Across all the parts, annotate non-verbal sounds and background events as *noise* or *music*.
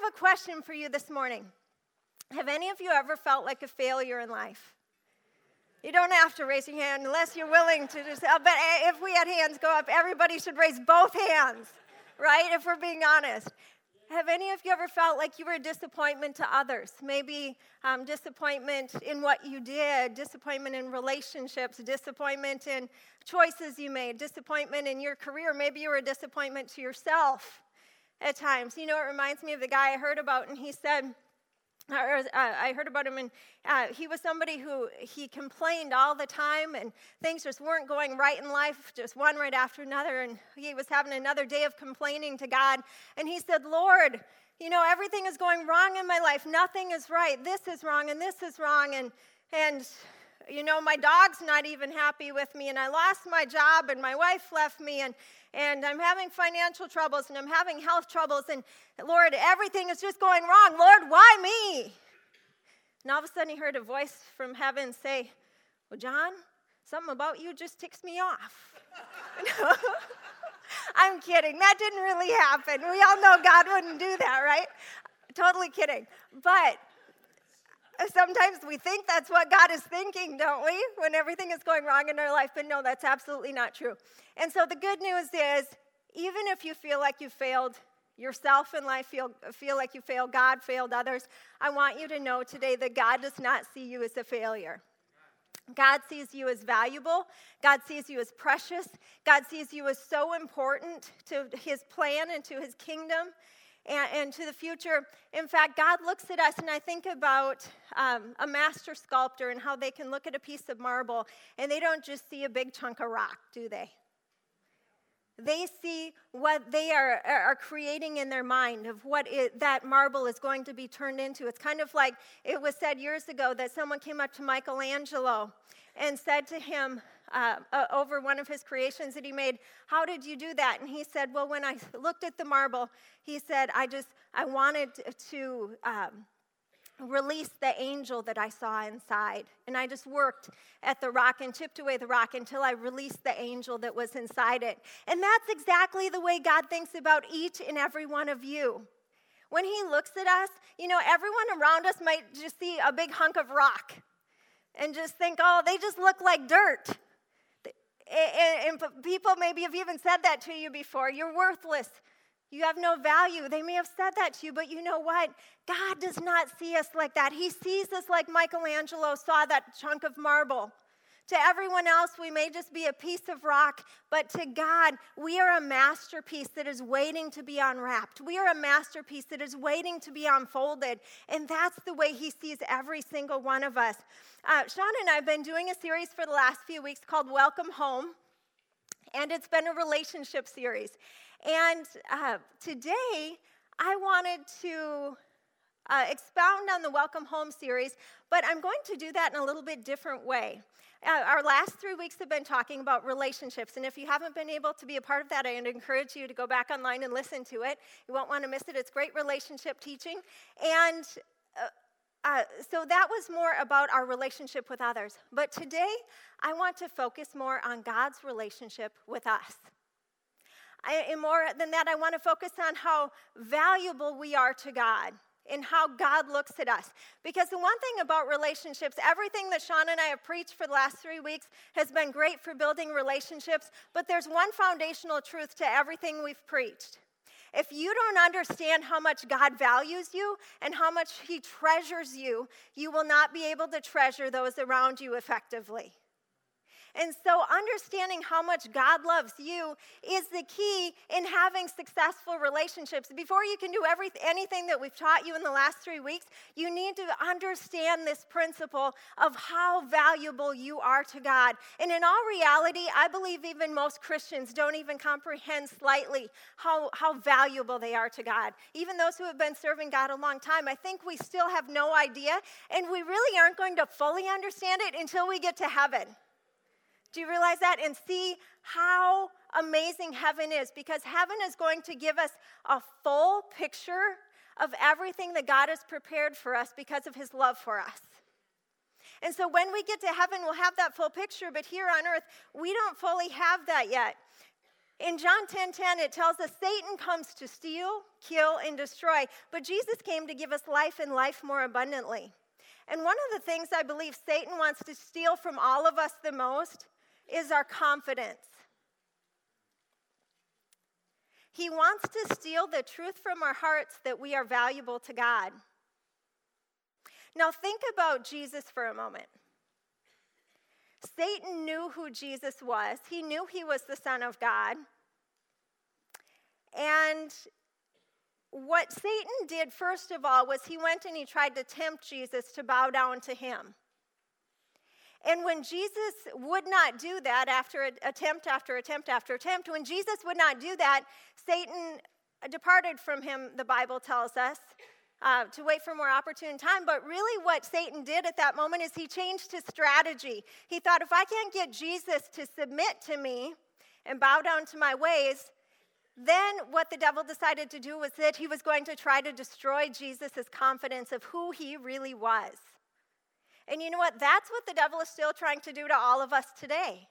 have a question for you this morning. Have any of you ever felt like a failure in life? You don't have to raise your hand unless you're willing to just, uh, but if we had hands go up, everybody should raise both hands, right? If we're being honest. Have any of you ever felt like you were a disappointment to others? Maybe um, disappointment in what you did, disappointment in relationships, disappointment in choices you made, disappointment in your career. Maybe you were a disappointment to yourself at times. You know, it reminds me of the guy I heard about, and he said, or, uh, I heard about him, and uh, he was somebody who he complained all the time, and things just weren't going right in life, just one right after another. And he was having another day of complaining to God, and he said, "Lord, you know everything is going wrong in my life. Nothing is right. This is wrong, and this is wrong, and and." You know, my dog's not even happy with me, and I lost my job, and my wife left me, and and I'm having financial troubles and I'm having health troubles, and Lord, everything is just going wrong. Lord, why me? And all of a sudden, he heard a voice from heaven say, Well, John, something about you just ticks me off. *laughs* I'm kidding. That didn't really happen. We all know God wouldn't do that, right? Totally kidding. But sometimes we think that's what God is thinking, don't we? When everything is going wrong in our life. But no, that's absolutely not true. And so the good news is even if you feel like you failed yourself in life, feel, feel like you failed God, failed others, I want you to know today that God does not see you as a failure. God sees you as valuable. God sees you as precious. God sees you as so important to his plan and to his kingdom and, and to the future. In fact, God looks at us, and I think about um, a master sculptor and how they can look at a piece of marble and they don't just see a big chunk of rock, do they? They see what they are, are creating in their mind of what it, that marble is going to be turned into. It's kind of like it was said years ago that someone came up to Michelangelo and said to him, uh, over one of his creations that he made. How did you do that? And he said, Well, when I *laughs* looked at the marble, he said, I just, I wanted to. Um, release the angel that I saw inside. And I just worked at the rock and chipped away the rock until I released the angel that was inside it. And that's exactly the way God thinks about each and every one of you. When He looks at us, you know, everyone around us might just see a big hunk of rock and just think, oh, they just look like dirt. And, people maybe have even said that to you before. You're worthless. You have no value. They may have said that to you, but you know what? God does not see us like that. He sees us like Michelangelo saw that chunk of marble. To everyone else, we may just be a piece of rock, but to God, we are a masterpiece that is waiting to be unwrapped. We are a masterpiece that is waiting to be unfolded. And that's the way He sees every single one of us. Uh, Sean and I have been doing a series for the last few weeks called Welcome Home, and it's been a relationship series. And uh, today, I wanted to uh, expound on the Welcome Home series, but I'm going to do that in a little bit different way. Uh, our last three weeks have been talking about relationships, and if you haven't been able to be a part of that, I encourage you to go back online and listen to it. You won't want to miss it. It's great relationship teaching. And uh, uh, so that was more about our relationship with others. But today, I want to focus more on God's relationship with us. I, and more than that, I want to focus on how valuable we are to God in how God looks at us. Because the one thing about relationships, everything that Sean and I have preached for the last three weeks has been great for building relationships, but there's one foundational truth to everything we've preached. If you don't understand how much God values you and how much He treasures you, you will not be able to treasure those around you effectively. And so, understanding how much God loves you is the key in having successful relationships. Before you can do everything, anything that we've taught you in the last three weeks, you need to understand this principle of how valuable you are to God. And in all reality, I believe even most Christians don't even comprehend slightly how, how valuable they are to God. Even those who have been serving God a long time, I think we still have no idea, and we really aren't going to fully understand it until we get to heaven. Do you realize that? And see how amazing heaven is because heaven is going to give us a full picture of everything that God has prepared for us because of his love for us. And so when we get to heaven, we'll have that full picture, but here on earth, we don't fully have that yet. In John 10:10 10, 10, it tells us Satan comes to steal, kill and destroy, but Jesus came to give us life and life more abundantly. And one of the things I believe Satan wants to steal from all of us the most is our confidence. He wants to steal the truth from our hearts that we are valuable to God. Now, think about Jesus for a moment. Satan knew who Jesus was, he knew he was the Son of God. And what Satan did, first of all, was he went and he tried to tempt Jesus to bow down to him. And when Jesus would not do that after attempt after attempt after attempt, when Jesus would not do that, Satan departed from him, the Bible tells us, uh, to wait for more opportune time. But really, what Satan did at that moment is he changed his strategy. He thought, if I can't get Jesus to submit to me and bow down to my ways, then what the devil decided to do was that he was going to try to destroy Jesus' confidence of who he really was. And you know what? That's what the devil is still trying to do to all of us today.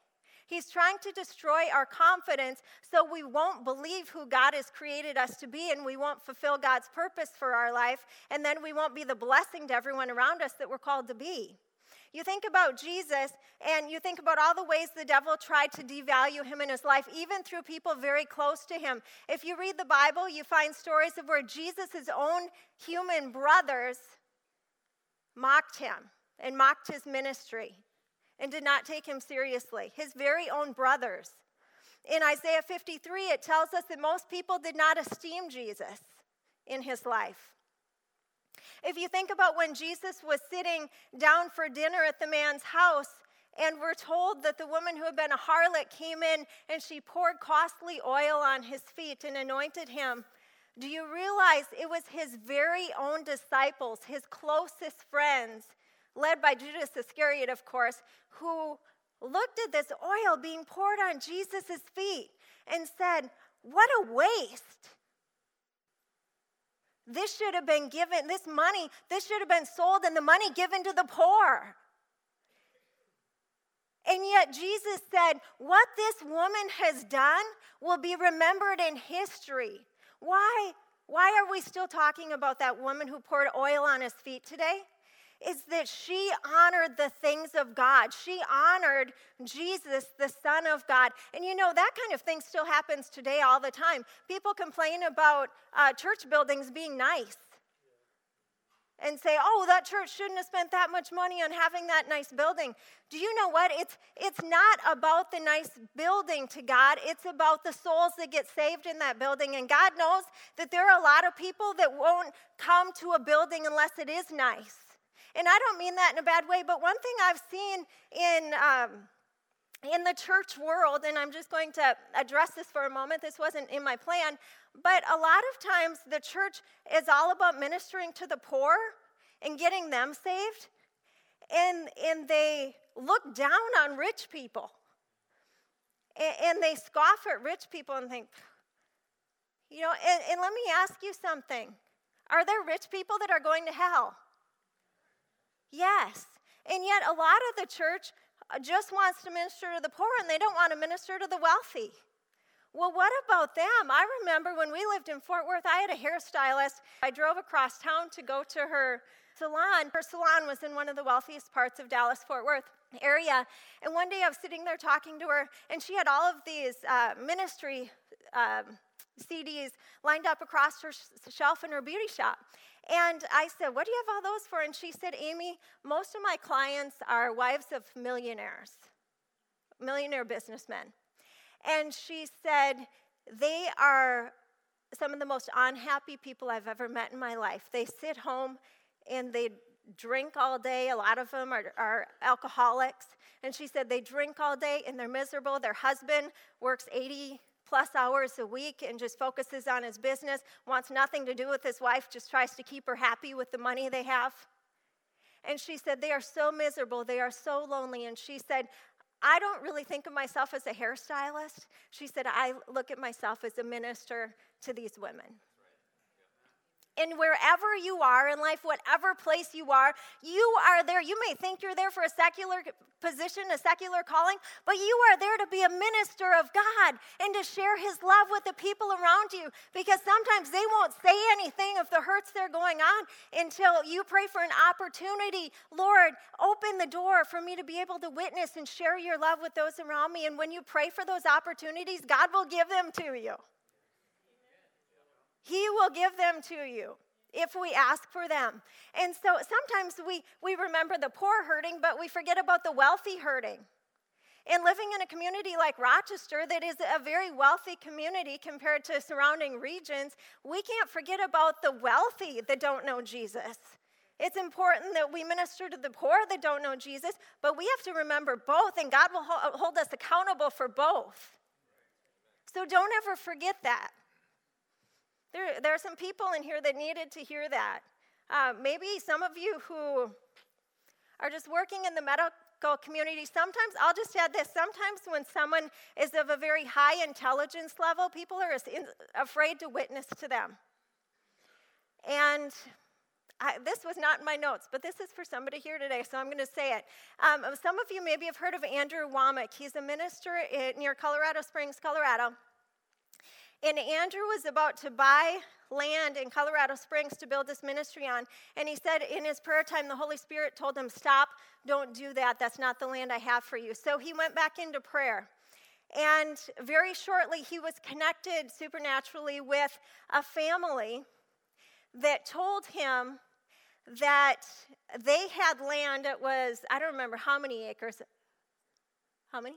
He's trying to destroy our confidence so we won't believe who God has created us to be and we won't fulfill God's purpose for our life, and then we won't be the blessing to everyone around us that we're called to be. You think about Jesus and you think about all the ways the devil tried to devalue him in his life, even through people very close to him. If you read the Bible, you find stories of where Jesus' own human brothers mocked him and mocked his ministry and did not take him seriously. His very own brothers. In Isaiah 53, it tells us that most people did not esteem Jesus in his life. If you think about when Jesus was sitting down for dinner at the man's house, and we're told that the woman who had been a harlot came in and she poured costly oil on his feet and anointed him. Do you realize it was his very own disciples, his closest friends, led by Judas Iscariot, of course, who looked at this oil being poured on Jesus' feet and said, What a waste! This should have been given, this money, this should have been sold and the money given to the poor. And yet Jesus said, What this woman has done will be remembered in history. Why? Why are we still talking about that woman who poured oil on his feet today? Is that she honored the things of God. She honored Jesus, the Son of God. And you know, that kind of thing still happens today all the time. People complain about uh, church buildings being nice and say, oh, that church shouldn't have spent that much money on having that nice building. Do you know what? It's, it's not about the nice building to God, it's about the souls that get saved in that building. And God knows that there are a lot of people that won't come to a building unless it is nice. And I don't mean that in a bad way, but one thing I've seen in, um, in the church world, and I'm just going to address this for a moment, this wasn't in my plan, but a lot of times the church is all about ministering to the poor and getting them saved, and, and they look down on rich people. And, they scoff at rich people and think, you know, and, and let me ask you something. Are there rich people that are going to hell? Yes. And yet, a lot of the church uh, just wants to minister to the poor and they don't want to minister to the wealthy. Well, what about them? I remember when we lived in Fort Worth, I had a hairstylist. I drove across town to go to her salon. Her salon was in one of the wealthiest parts of Dallas, Fort Worth area. And one day I was sitting there talking to her, and she had all of these uh, ministry um, CDs lined up across her shelf in her beauty shop. And I said, What do you have all those for? And she said, Amy, most of my clients are wives of millionaires, millionaire businessmen. And she said, They are some of the most unhappy people I've ever met in my life. They sit home and they drink all day. A lot of them are, are, alcoholics. And she said they drink all day and they're miserable. Their husband works 80 plus hours a week and just focuses on his business, wants nothing to do with his wife, just tries to keep her happy with the money they have. And she said, They are so miserable, they are so lonely. And she said, I don't really think of myself as a hairstylist. She said, I look at myself as a minister to these women. And wherever you are in life, whatever place you are, you are there. You may think you're there for a secular position, a secular calling, but you are there to be a minister of God and to share His love with the people around you because sometimes they won't say anything of the hurts they're going on until you pray for an opportunity. Lord, open the door for me to be able to witness and share your love with those around me. And when you pray for those opportunities, God will give them to you. He will give them to you if we ask for them. And so sometimes we, we remember the poor hurting, but we forget about the wealthy hurting. And living in a community like Rochester, that is a very wealthy community compared to surrounding regions, we can't forget about the wealthy that don't know Jesus. It's important that we minister to the poor that don't know Jesus, but we have to remember both, and God will hold us accountable for both. So don't ever forget that. There, there are some people in here that needed to hear that. Uh, maybe some of you who are just working in the medical community, sometimes, I'll just add this sometimes when someone is of a very high intelligence level, people are afraid to witness to them. And I, this was not in my notes, but this is for somebody here today, so I'm going to say it. Um, some of you maybe have heard of Andrew Wommack. He's a minister near Colorado Springs, Colorado. And Andrew was about to buy land in Colorado Springs to build this ministry on. And he said in his prayer time, the Holy Spirit told him, Stop, don't do that. That's not the land I have for you. So he went back into prayer. And very shortly, he was connected supernaturally with a family that told him that they had land that was, I don't remember how many acres. How many?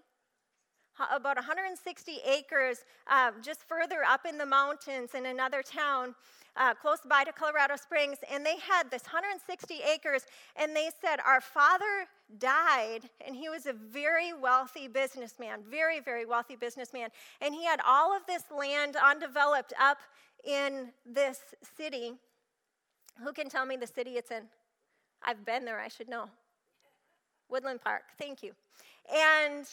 About 160 acres uh, just further up in the mountains in another town uh, close by to Colorado Springs. And they had this 160 acres, and they said, Our father died, and he was a very wealthy businessman, very, very wealthy businessman. And he had all of this land undeveloped up in this city. Who can tell me the city it's in? I've been there, I should know. Woodland Park, thank you. And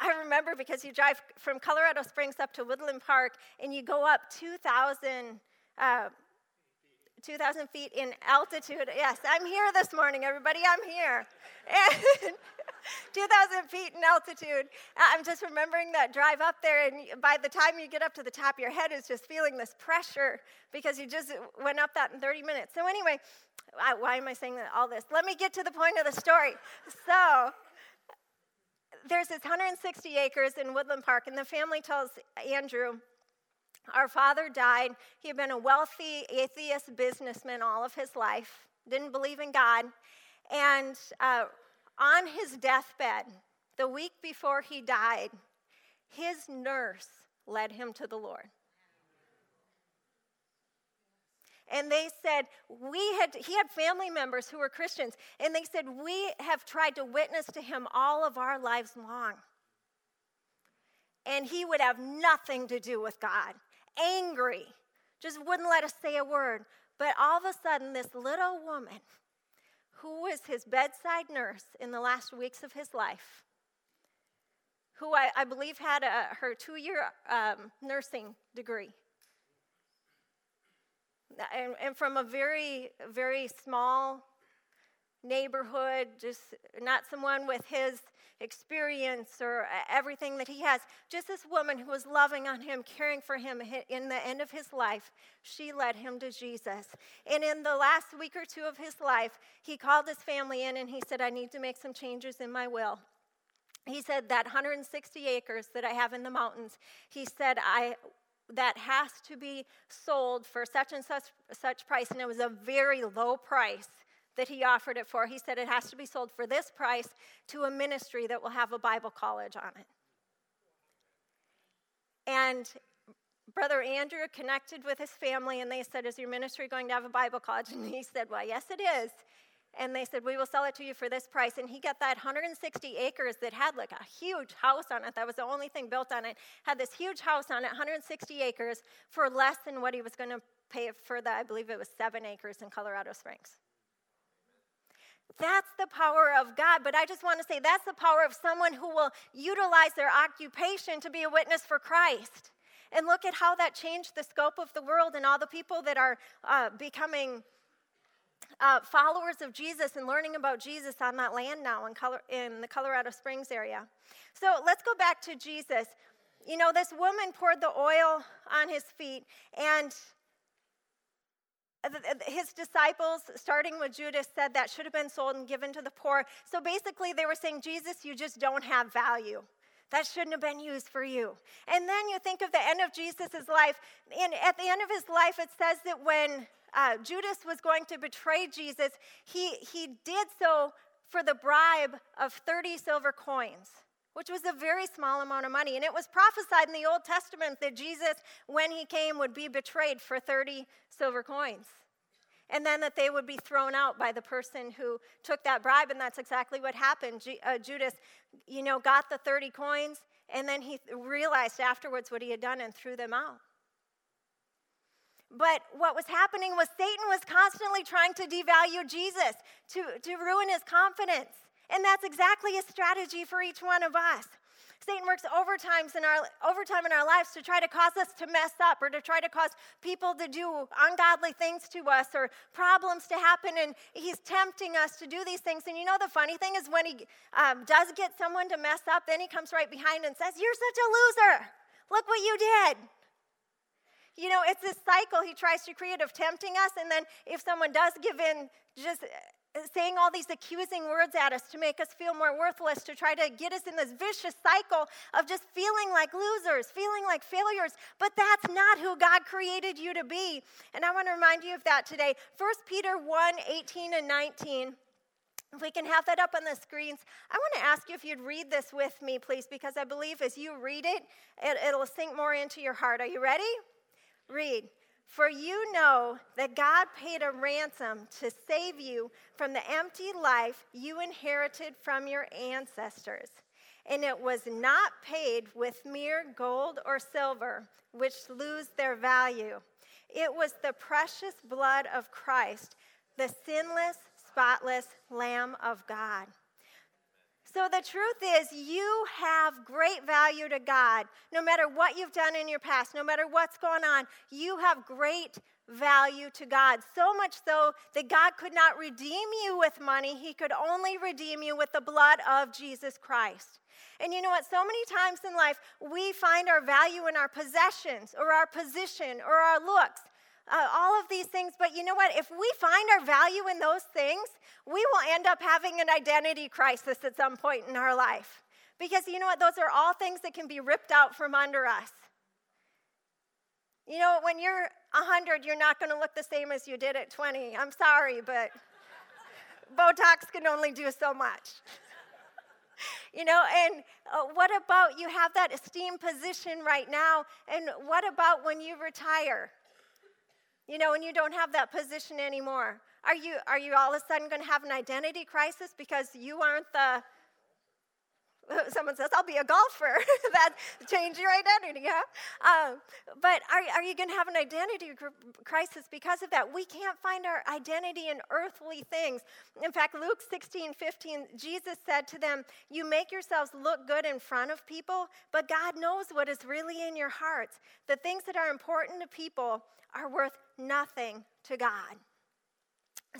I remember because you drive from Colorado Springs up to Woodland Park and you go up 2,000 uh, 2,000 feet in altitude. Yes, I'm here this morning, everybody. I'm here. And *laughs* 2,000 feet in altitude. I'm just remembering that drive up there, and by the time you get up to the top, your head is just feeling this pressure because you just went up that in 30 minutes. So, anyway, why am I saying all this? Let me get to the point of the story. So, there's this 160 acres in Woodland Park, and the family tells Andrew, Our father died. He had been a wealthy atheist businessman all of his life, didn't believe in God. And uh, on his deathbed, the week before he died, his nurse led him to the Lord. And they said we had he had family members who were christians and they said we have tried to witness to him all of our lives long. And he would have nothing to do with god. Angry. Just wouldn't let us say a word. But all of a sudden this little woman who was his bedside nurse in the last weeks of his life who i, I believe had a, her two-year um, nursing degree and, and from a very, very small neighborhood, just not someone with his experience or everything that he has. Just this woman who was loving on him, caring for him in the end of his life, she led him to Jesus. And in the last week or two of his life, he called his family in and he said, I need to make some changes in my will. He said, That 160 acres that I have in the mountains, he said, I that has to be sold for such and such, such price. And it was a very low price that he offered it for. He said it has to be sold for this price to a ministry that will have a Bible college on it. And Brother Andrew connected with his family and they said, Is your ministry going to have a Bible college? *laughs* And he said, Well, yes, it is and they said, We will sell it to you for this price. And he got that 160 acres that had like a huge house on it. That was the only thing built on it. Had this huge house on it, 160 acres, for less than what he was going to pay for the, I believe it was seven acres in Colorado Springs. That's the power of God. But I just want to say that's the power of someone who will utilize their occupation to be a witness for Christ. And look at how that changed the scope of the world and all the people that are uh, becoming uh, followers of Jesus and learning about Jesus on that land now in, Colo- in the Colorado Springs area. So let's go back to Jesus. You know, this woman poured the oil on his feet, and his disciples, starting with Judas, said that should have been sold and given to the poor. So basically, they were saying, Jesus, you just don't have value. That shouldn't have been used for you. And then you think of the end of Jesus' life. And at the end of his life, it says that when uh, Judas was going to betray Jesus, he, he did so for the bribe of 30 silver coins, which was a very small amount of money. And it was prophesied in the Old Testament that Jesus, when he came, would be betrayed for 30 silver coins. And then that they would be thrown out by the person who took that bribe. And that's exactly what happened. G- uh, Judas, you know, got the 30 coins, and then he realized afterwards what he had done and threw them out. But what was happening was Satan was constantly trying to devalue Jesus, to, to ruin his confidence. And that's exactly his strategy for each one of us. Satan works overtimes in our, overtime in our lives to try to cause us to mess up or to try to cause people to do ungodly things to us or problems to happen. And he's tempting us to do these things. And you know, the funny thing is when he um, does get someone to mess up, then he comes right behind and says, You're such a loser. Look what you did. You know, it's this cycle he tries to create of tempting us, and then if someone does give in, just uh, saying all these accusing words at us to make us feel more worthless, to try to get us in this vicious cycle of just feeling like losers, feeling like failures. But that's not who God created you to be. And I want to remind you of that today. 1 Peter 1 18 and 19. If we can have that up on the screens, I want to ask you if you'd read this with me, please, because I believe as you read it, it will sink more into your heart. Are you ready? Read. For you know that God paid a ransom to save you from the empty life you inherited from your ancestors. And it was not paid with mere gold or silver, which lose their value. It was the precious blood of Christ, the sinless, spotless Lamb of God. So the truth is, you have great value to God. No matter what you've done in your past, no matter what's going on, you have great value to God. So much so that God could not redeem you with money, He could only redeem you with the blood of Jesus Christ. And you know what? So many times in life, we find our value in our possessions or our position or our looks uh, all of these things. But you know what? If we find our value in those things, we will end up having an identity crisis at some point in our life. Because you know what? Those are all things that can be ripped out from under us. You know, when you're 100, you're not going to look the same as you did at 20. I'm sorry, but Botox can only do so much. you know, and uh, what about you have that esteemed position right now? And what about when you retire? You know, and you don't have that position anymore. Are you, are you all of a sudden going to have an identity crisis because you aren't the, *laughs* someone says, I'll be a golfer. *laughs* that change your identity, huh? Um, but are, are you going to have an identity crisis because of that? We can't find our identity in earthly things. In fact, Luke 16, 15, Jesus said to them, You make yourselves look good in front of people, but God knows what is really in your hearts. The things that are important to people are worth nothing to God.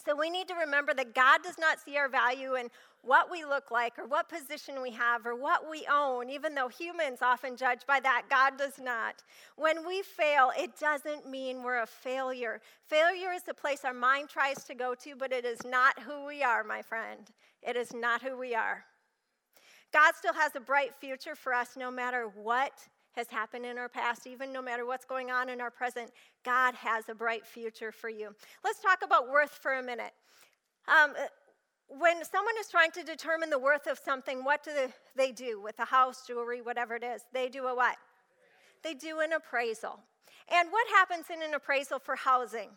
So we need to remember that God does not see our value in what we look like or what position we have or what we own, even though humans often judge by that. God does not. When we fail, it doesn't mean we're a failure. Failure is the place our mind tries to go to, but it is not who we are, my friend. It is not who we are. God still has a bright future for us no matter what has happened in our past, even no matter what's going on in our present, God has a bright future for you. Let's talk about worth for a minute. Um, when someone is trying to determine the worth of something, what do they do with a house, jewelry, whatever it is? They do a what? They do an appraisal. And what happens in an appraisal for housing?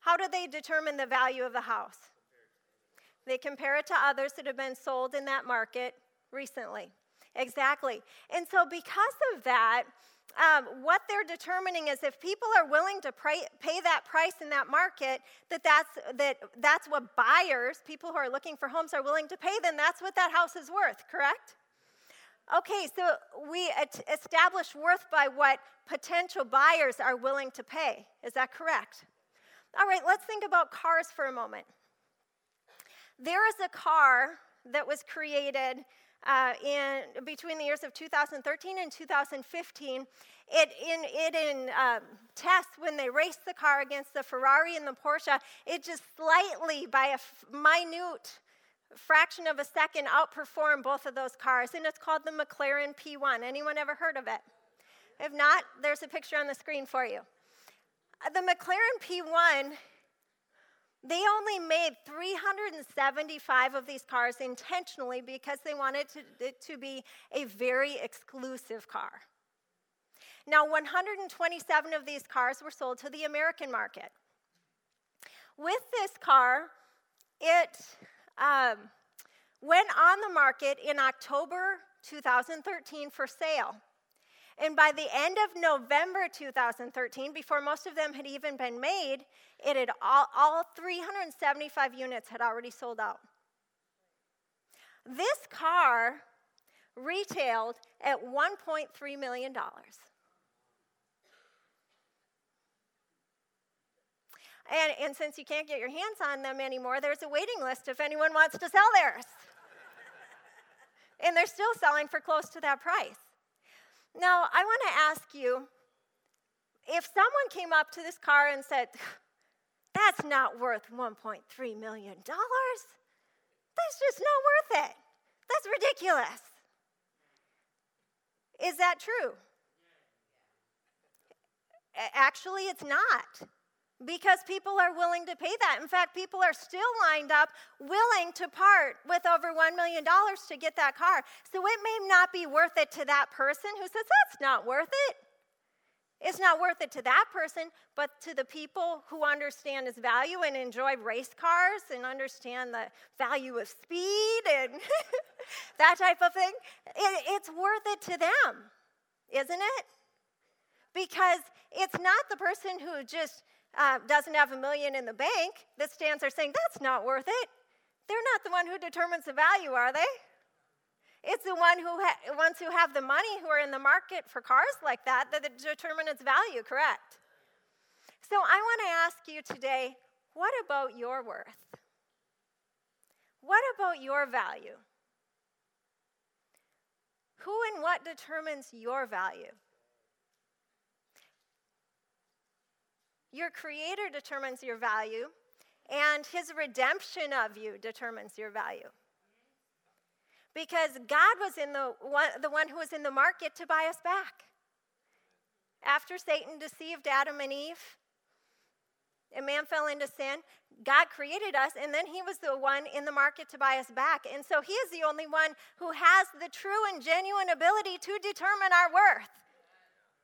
How do they determine the value of the house? They compare it to others that have been sold in that market recently. Exactly. And so, because of that, um, what they're determining is if people are willing to pay, pay that price in that market, that that's, that that's what buyers, people who are looking for homes, are willing to pay, then that's what that house is worth, correct? Okay, so we establish worth by what potential buyers are willing to pay. Is that correct? All right, let's think about cars for a moment. There is a car that was created uh, in between the years of 2013 and 2015. It in it in um, tests when they raced the car against the Ferrari and the Porsche, it just slightly by a f- minute fraction of a second outperformed both of those cars, and it's called the McLaren P1. Anyone ever heard of it? If not, there's a picture on the screen for you. Uh, the McLaren P1 they only made 375 of these cars intentionally because they wanted it to be a very exclusive car. Now, 127 of these cars were sold to the American market. With this car, it um, went on the market in October 2013 for sale. And by the end of November 2013, before most of them had even been made, it had all, all 375 units had already sold out. This car retailed at $1.3 million. And, and, since you can't get your hands on them anymore, there's a waiting list if anyone wants to sell theirs. and they're still selling for close to that price. Now, I want to ask you if someone came up to this car and said, That's not worth $1.3 million, that's just not worth it. That's ridiculous. Is that true? Actually, it's not because people are willing to pay that. In fact, people are still lined up willing to part with over $1 million to get that car. So it may not be worth it to that person who says, that's not worth it. It's not worth it to that person, but to the people who understand its value and enjoy race cars and understand the value of speed and *laughs* that type of thing, it, it's worth it to them, isn't it? Because it's not the person who just uh, doesn't have a million in the bank that stands there saying, that's not worth it. They're not the one who determines the value, are they? It's the one who ha- ones who have the money who are in the market for cars like that that determine its value, correct? So I want to ask you today what about your worth? What about your value? Who and what determines your value? Your Creator determines your value, and His redemption of you determines your value. Because God was in the one, the one who was in the market to buy us back. After Satan deceived Adam and Eve, and man fell into sin, God created us, and then He was the one in the market to buy us back. And so He is the only one who has the true and genuine ability to determine our worth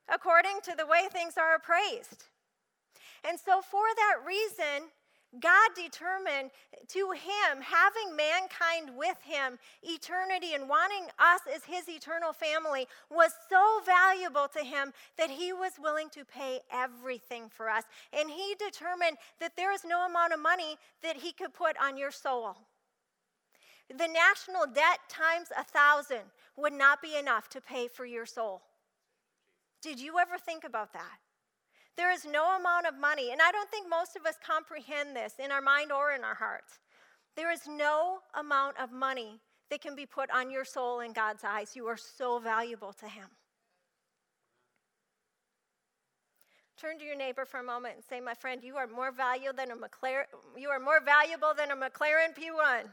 according to the way things are appraised. And so, for that reason, God determined to him, having mankind with him, eternity, and wanting us as his eternal family was so valuable to him that he was willing to pay everything for us. And he determined that there is no amount of money that he could put on your soul. The national debt times a thousand would not be enough to pay for your soul. Did you ever think about that? There is no amount of money, and I don't think most of us comprehend this in our mind or in our hearts. There is no amount of money that can be put on your soul in God's eyes. You are so valuable to Him. Turn to your neighbor for a moment and say, My friend, you are more valuable than a McLaren, you are more valuable than a McLaren P1.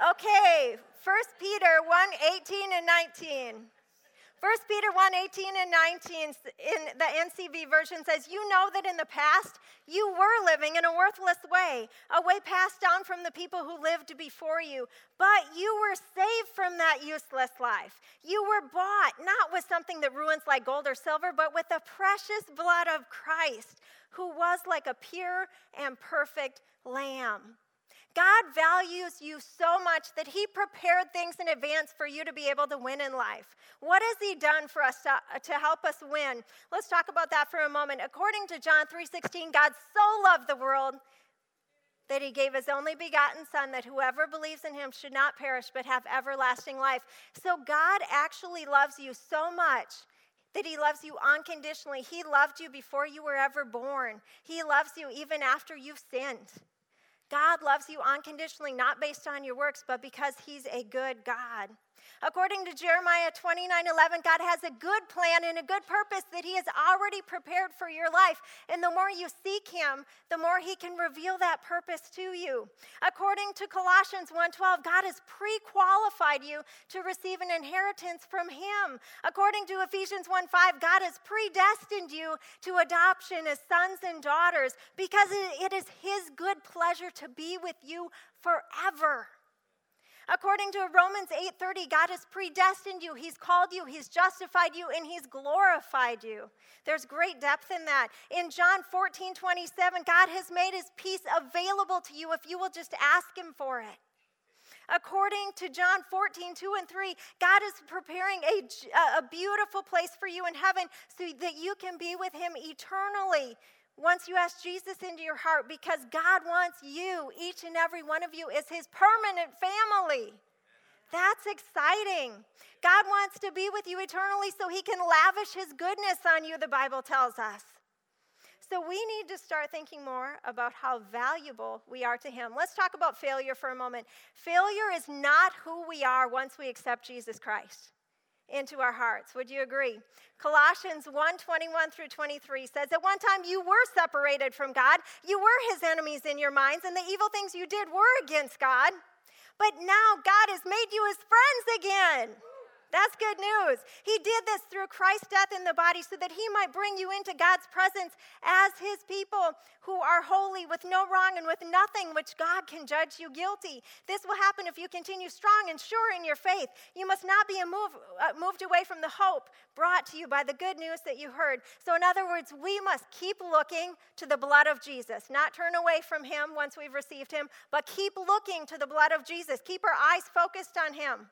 Okay, 1 Peter 1 18 and 19. 1 Peter 1 18 and 19 in the NCV version says, You know that in the past you were living in a worthless way, a way passed down from the people who lived before you. But you were saved from that useless life. You were bought not with something that ruins like gold or silver, but with the precious blood of Christ, who was like a pure and perfect lamb. God values you so much that He prepared things in advance for you to be able to win in life. What has He done for us to, uh, to help us win? Let's talk about that for a moment. According to John 3:16, God so loved the world that he gave his only begotten Son, that whoever believes in him should not perish but have everlasting life. So God actually loves you so much that he loves you unconditionally. He loved you before you were ever born, he loves you even after you've sinned. God loves you unconditionally, not based on your works, but because he's a good God. According to Jeremiah 29 11, God has a good plan and a good purpose that He has already prepared for your life. And the more you seek Him, the more He can reveal that purpose to you. According to Colossians 1:12, God has pre-qualified you to receive an inheritance from Him. According to Ephesians 1 5, God has predestined you to adoption as sons and daughters because it is His good pleasure to be with you forever. According to Romans 8:30, God has predestined you, he's called you, he's justified you and he's glorified you. There's great depth in that. In John 14:27, God has made his peace available to you if you will just ask him for it. According to John 14, 2 and 3, God is preparing a, a beautiful place for you in heaven so that you can be with Him eternally once you ask Jesus into your heart because God wants you, each and every one of you, is His permanent family. That's exciting. God wants to be with you eternally so He can lavish His goodness on you, the Bible tells us. So we need to start thinking more about how valuable we are to Him. Let's talk about failure for a moment. Failure is not who we are once we accept Jesus Christ into our hearts. Would you agree? Colossians 1 21 through 23 says, At one time you were separated from God, you were his enemies in your minds, and the evil things you did were against God. But now God has made you his friends again. That's good news. He did this through Christ's death in the body so that he might bring you into God's presence as his people who are holy with no wrong and with nothing which God can judge you guilty. This will happen if you continue strong and sure in your faith. You must not be move, uh, moved away from the hope brought to you by the good news that you heard. So, in other words, we must keep looking to the blood of Jesus, not turn away from him once we've received him, but keep looking to the blood of Jesus. Keep our eyes focused on him.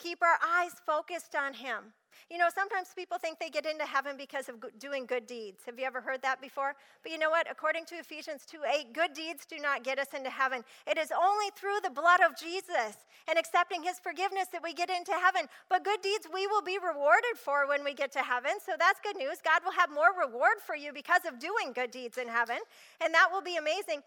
Keep our eyes focused on Him. You know, sometimes people think they get into heaven because of doing good deeds. Have you ever heard that before? But you know what? According to Ephesians 2 8, good deeds do not get us into heaven. It is only through the blood of Jesus and accepting his forgiveness that we get into heaven. But good deeds we will be rewarded for when we get to heaven. So that's good news. God will have more reward for you because of doing good deeds in heaven. And that will be amazing.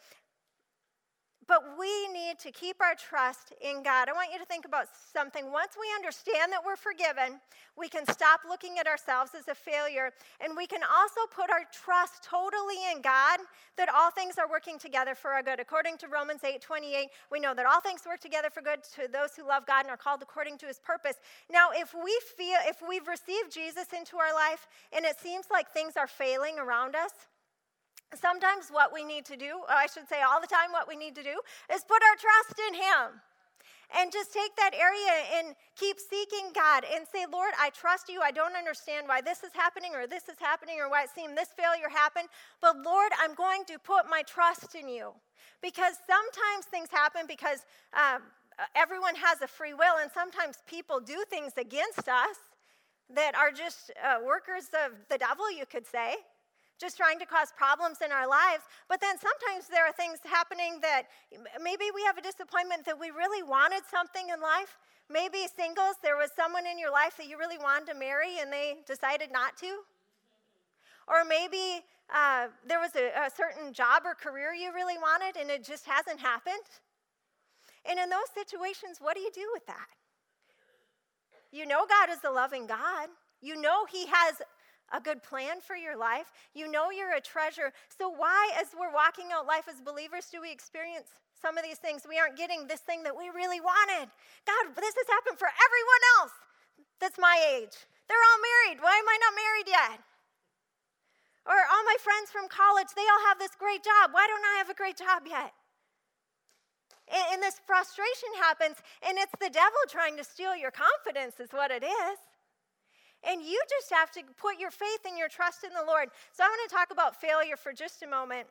But we need to keep our trust in God. I want you to think about something. Once we understand that we're forgiven, we can stop looking at ourselves as a failure, and we can also put our trust totally in God that all things are working together for our good. According to Romans 8 28, we know that all things work together for good to those who love God and are called according to his purpose. Now, if we feel, if we've received Jesus into our life and it seems like things are failing around us, Sometimes what we need to do, I should say all the time, what we need to do is put our trust in Him. And just take that area and keep seeking God and say, Lord, I trust you. I don't understand why this is happening or this is happening or why it seemed this failure happened. But Lord, I'm going to put my trust in you. Because sometimes things happen because um, everyone has a free will, and sometimes people do things against us that are just uh, workers of the devil, you could say just trying to cause problems in our lives. But then sometimes there are things happening that maybe we have a disappointment that we really wanted something in life. Maybe singles, there was someone in your life that you really wanted to marry and they decided not to. Or maybe uh, there was a, a certain job or career you really wanted and it just hasn't happened. And in those situations, what do you do with that? You know God is a loving God. You know He has a good plan for your life. You know you're a treasure. So, why, as we're walking out life as believers, do we experience some of these things? We aren't getting this thing that we really wanted. God, this has happened for everyone else that's my age. They're all married. Why am I not married yet? Or all my friends from college, they all have this great job. Why don't I have a great job yet? And, this frustration happens, and it's the devil trying to steal your confidence, is what it is. And you just have to put your faith and your trust in the Lord. So I'm going to talk about failure for just a moment.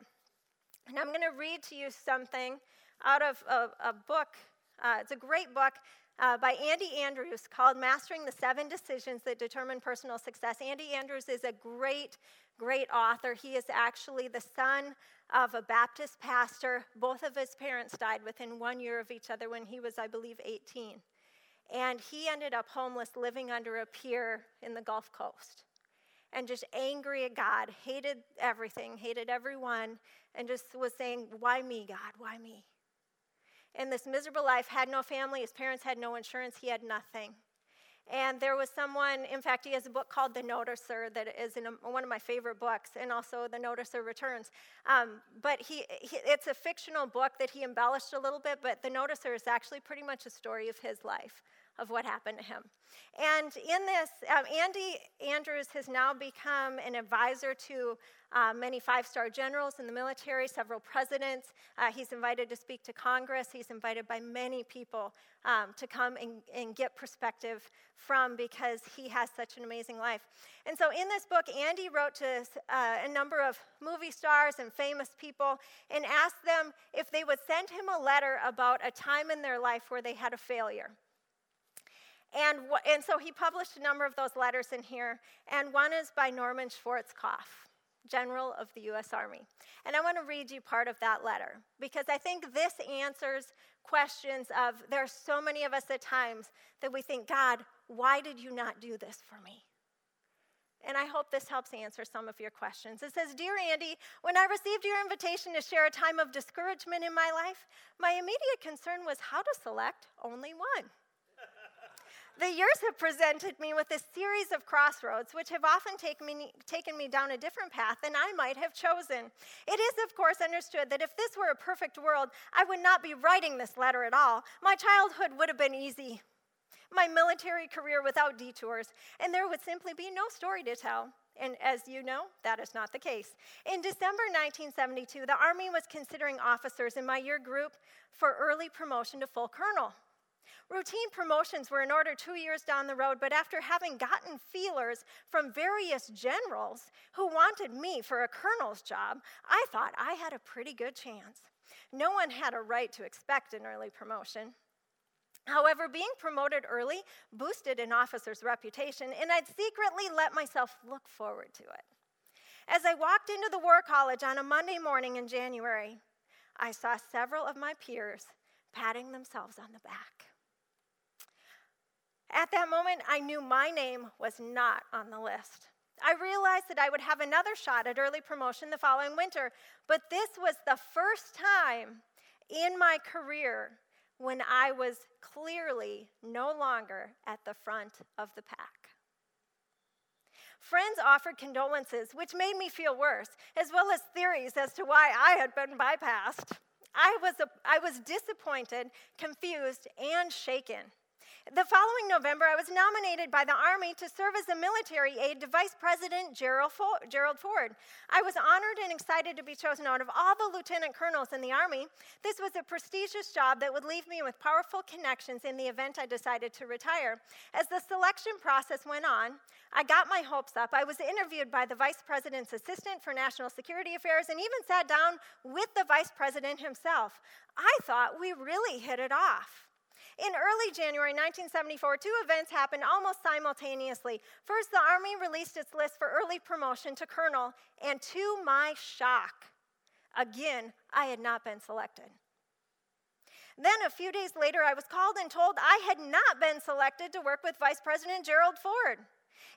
And I'm going to read to you something out of a, a book Uh, it's a great book uh, by Andy Andrews called Mastering the Seven Decisions That Determine Personal Success. Andy Andrews is a great, great author. He is actually the son of a Baptist pastor. Both of his parents died within one year of each other when he was, I believe, 18. And he ended up homeless, living under a pier in the Gulf Coast. And just angry at God, hated everything, hated everyone, and just was saying, Why me, God? Why me? And this miserable life, had no family, his parents had no insurance, he had nothing. And there was someone, in fact, he has a book called The Noticer that is in a, one of my favorite books, and also The Noticer Returns. Um, but he, he, it's a fictional book that he embellished a little bit, but The Noticer is actually pretty much a story of his life of what happened to him. And in this, um, Andy Andrews has now become an advisor to uh, many five star generals in the military, several presidents. Uh, he's invited to speak to Congress. He's invited by many people um, to come and, and, get perspective from because he has such an amazing life. And so, in this book, Andy wrote to uh, a number of movie stars and famous people and asked them if they would send him a letter about a time in their life where they had a failure. And, and so he published a number of those letters in here, and one is by Norman Schwarzkopf, General of the U.S. Army. And I want to read you part of that letter because I think this answers questions of there are so many of us at times that we think, God, why did you not do this for me? And I hope this helps answer some of your questions. It says, Dear Andy, when I received your invitation to share a time of discouragement in my life, my immediate concern was how to select only one. The years have presented me with a series of crossroads, which have often take me, taken me down a different path than I might have chosen. It is, of course, understood that if this were a perfect world, I would not be writing this letter at all. My childhood would have been easy, my military career without detours, and there would simply be no story to tell. And as you know, that is not the case. In December 1972, the Army was considering officers in my year group for early promotion to full colonel. Routine promotions were in order two years down the road, but after having gotten feelers from various generals who wanted me for a colonel's job, I thought I had a pretty good chance. No one had a right to expect an early promotion. However, being promoted early boosted an officer's reputation, and I'd secretly let myself look forward to it. As I walked into the War College on a Monday morning in January, I saw several of my peers patting themselves on the back. At that moment, I knew my name was not on the list. I realized that I would have another shot at early promotion the following winter, but this was the first time in my career when I was clearly no longer at the front of the pack. Friends offered condolences, which made me feel worse, as well as theories as to why I had been bypassed. I was, a, I was disappointed, confused, and shaken. The following November, I was nominated by the Army to serve as a military aide to Vice President Gerald Ford. I was honored and excited to be chosen out of all the lieutenant colonels in the Army. This was a prestigious job that would leave me with powerful connections in the event I decided to retire. As the selection process went on, I got my hopes up. I was interviewed by the Vice President's Assistant for National Security Affairs and even sat down with the Vice President himself. I thought we really hit it off. In early January 1974, two events happened almost simultaneously. First, the Army released its list for early promotion to colonel, and to my shock, again, I had not been selected. Then, a few days later, I was called and told I had not been selected to work with Vice President Gerald Ford.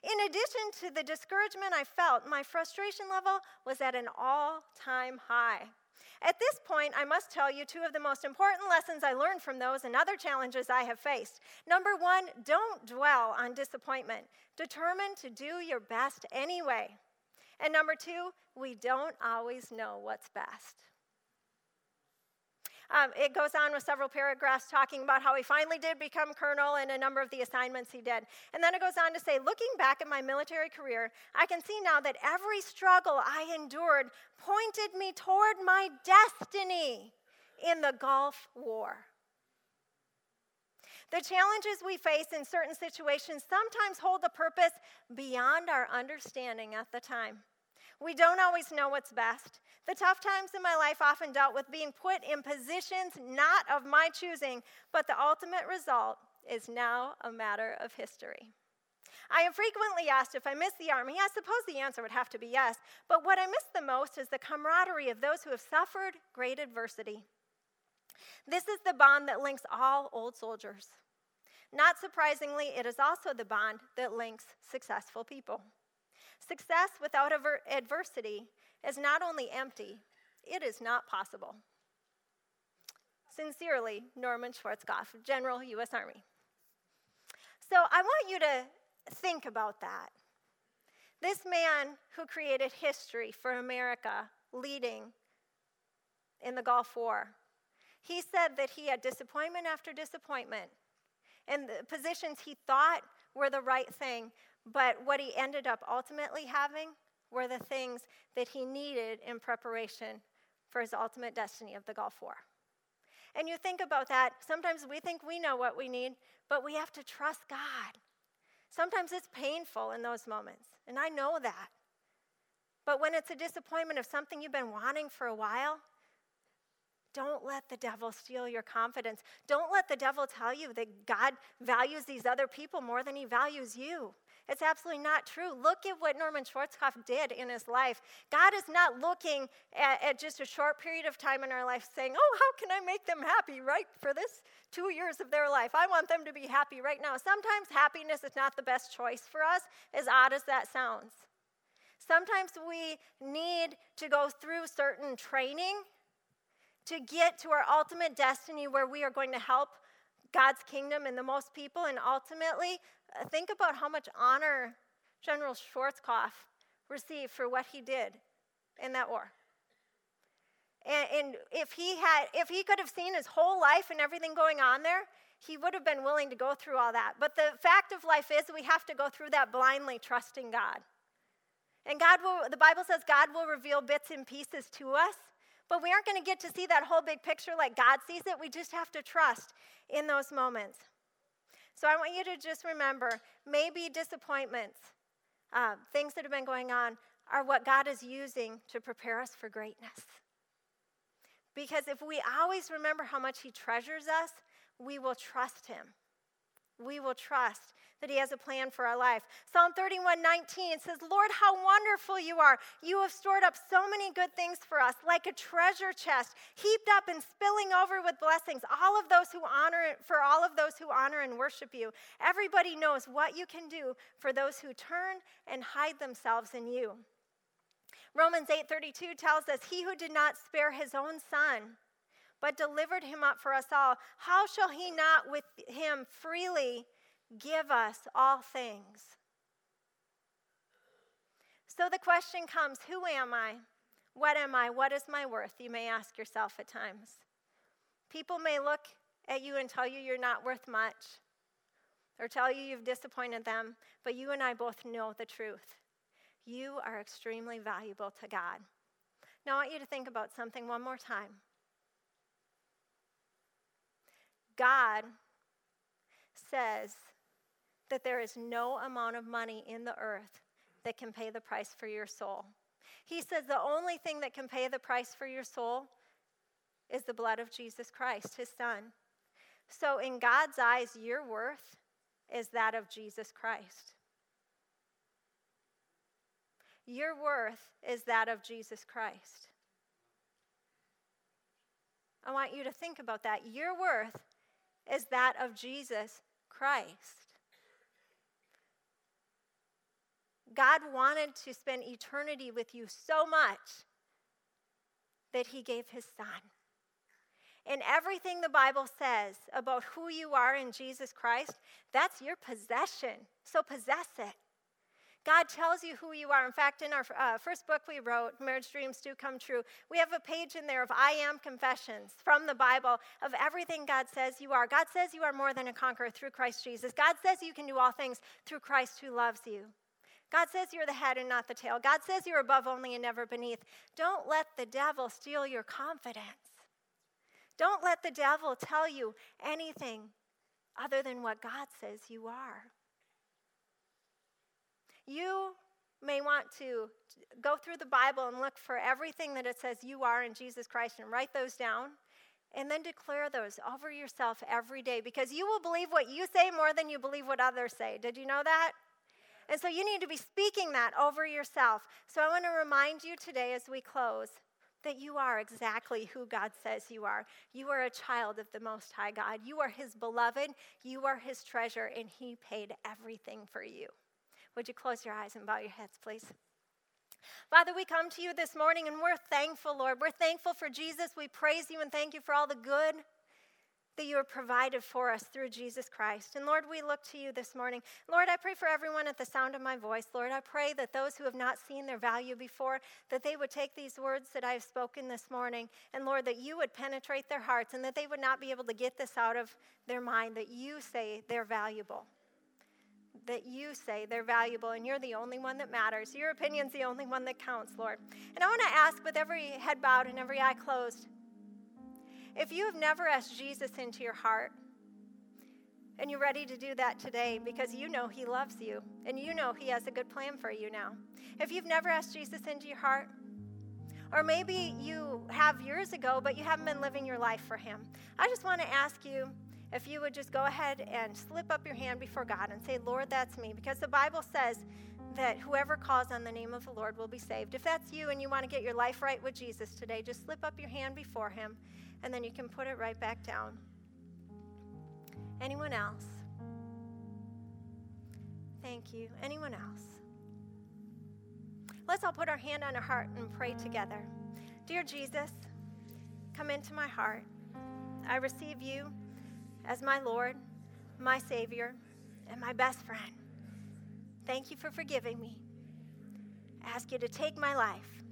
In addition to the discouragement I felt, my frustration level was at an all time high. At this point, I must tell you two of the most important lessons I learned from those and other challenges I have faced. Number one, don't dwell on disappointment. Determine to do your best anyway. And number two, we don't always know what's best. Um, it goes on with several paragraphs talking about how he finally did become colonel and a number of the assignments he did. And then it goes on to say, looking back at my military career, I can see now that every struggle I endured pointed me toward my destiny in the Gulf War. The challenges we face in certain situations sometimes hold a purpose beyond our understanding at the time. We don't always know what's best. The tough times in my life often dealt with being put in positions not of my choosing, but the ultimate result is now a matter of history. I am frequently asked if I miss the army. I suppose the answer would have to be yes, but what I miss the most is the camaraderie of those who have suffered great adversity. This is the bond that links all old soldiers. Not surprisingly, it is also the bond that links successful people. Success without adversity is not only empty, it is not possible. Sincerely, Norman Schwarzkopf, General, U.S. Army. So I want you to think about that. This man who created history for America leading in the Gulf War, he said that he had disappointment after disappointment and the positions he thought were the right thing, but what he ended up ultimately having were the things that he needed in preparation for his ultimate destiny of the Gulf War. And you think about that, sometimes we think we know what we need, but we have to trust God. Sometimes it's painful in those moments, and I know that. But when it's a disappointment of something you've been wanting for a while, don't let the devil steal your confidence. Don't let the devil tell you that God values these other people more than he values you. It's absolutely not true. Look at what Norman Schwarzkopf did in his life. God is not looking at, at, just a short period of time in our life saying, Oh, how can I make them happy right for this two years of their life? I want them to be happy right now. Sometimes happiness is not the best choice for us, as odd as that sounds. Sometimes we need to go through certain training to get to our ultimate destiny where we are going to help God's kingdom and the most people. And ultimately, uh, think about how much honor General Schwarzkopf received for what he did in that war. And, and if he had, if he could have seen his whole life and everything going on there, he would have been willing to go through all that. But the fact of life is, we have to go through that blindly trusting God. And God will, the Bible says God will reveal bits and pieces to us. But we aren't going to get to see that whole big picture like God sees it. We just have to trust in those moments. So I want you to just remember maybe disappointments, uh, things that have been going on, are what God is using to prepare us for greatness. Because if we always remember how much He treasures us, we will trust Him. We will trust that He has a plan for our life. Psalm 31 19 says, Lord, how wonderful you are. You have stored up so many good things for us, like a treasure chest, heaped up and spilling over with blessings. All of those who honor, for all of those who honor and worship you. Everybody knows what you can do for those who turn and hide themselves in you. Romans 8:32 tells us, "He who did not spare his own son, but delivered him up for us all, how shall he not with him freely give us all things. So the question comes who am I? What am I? What is my worth? You may ask yourself at times. People may look at you and tell you you're not worth much or tell you you've disappointed them, but you and I both know the truth. You are extremely valuable to God. Now, I want you to think about something one more time. God says that there is no amount of money in the earth that can pay the price for your soul. He says the only thing that can pay the price for your soul is the blood of Jesus Christ, his son. So, in God's eyes, your worth is that of Jesus Christ. Your worth is that of Jesus Christ. I want you to think about that. Your worth is that of Jesus Christ. God wanted to spend eternity with you so much that he gave his son. And everything the Bible says about who you are in Jesus Christ, that's your possession. So possess it. God tells you who you are. In fact, in our uh, first book we wrote, Marriage Dreams Do Come True, we have a page in there of I am confessions from the Bible of everything God says you are. God says you are more than a conqueror through Christ Jesus. God says you can do all things through Christ who loves you. God says you're the head and not the tail. God says you're above only and never beneath. Don't let the devil steal your confidence. Don't let the devil tell you anything other than what God says you are. You may want to go through the Bible and look for everything that it says you are in Jesus Christ and write those down. And then declare those over yourself every day because you will believe what you say more than you believe what others say. Did you know that? And so you need to be speaking that over yourself. So I want to remind you today as we close that you are exactly who God says you are. You are a child of the Most High God. You are His beloved. You are His treasure, and He paid everything for you. Would you close your eyes and bow your heads, please? Father, we come to you this morning and we're thankful, Lord. We're thankful for Jesus. We praise you and thank you for all the good that you have provided for us through Jesus Christ. And Lord, we look to you this morning. Lord, I pray for everyone at the sound of my voice. Lord, I pray that those who have not seen their value before, that they would take these words that I have spoken this morning, and Lord, that you would penetrate their hearts and that they would not be able to get this out of their mind, that you say they're valuable. That you say they're valuable and you're the only one that matters. Your opinion's the only one that counts, Lord. And I want to ask, with every head bowed and every eye closed, if you have never asked Jesus into your heart, and you're ready to do that today because you know He loves you and you know He has a good plan for you now. If you've never asked Jesus into your heart, or maybe you have years ago, but you haven't been living your life for Him, I just want to ask you if you would just go ahead and slip up your hand before God and say, Lord, that's me. Because the Bible says that whoever calls on the name of the Lord will be saved. If that's you and you want to get your life right with Jesus today, just slip up your hand before Him and then you can put it right back down. Anyone else? Thank you. Anyone else? Let's all put our hand on our heart and pray together. Dear Jesus, come into my heart. I receive you as my Lord, my Savior, and my best friend. Thank you for forgiving me. I ask you to take my life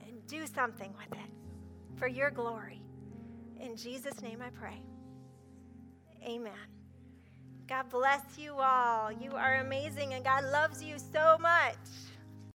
and do something with it for your glory. In Jesus' name I pray. Amen. God bless you all. You are amazing, and God loves you so much.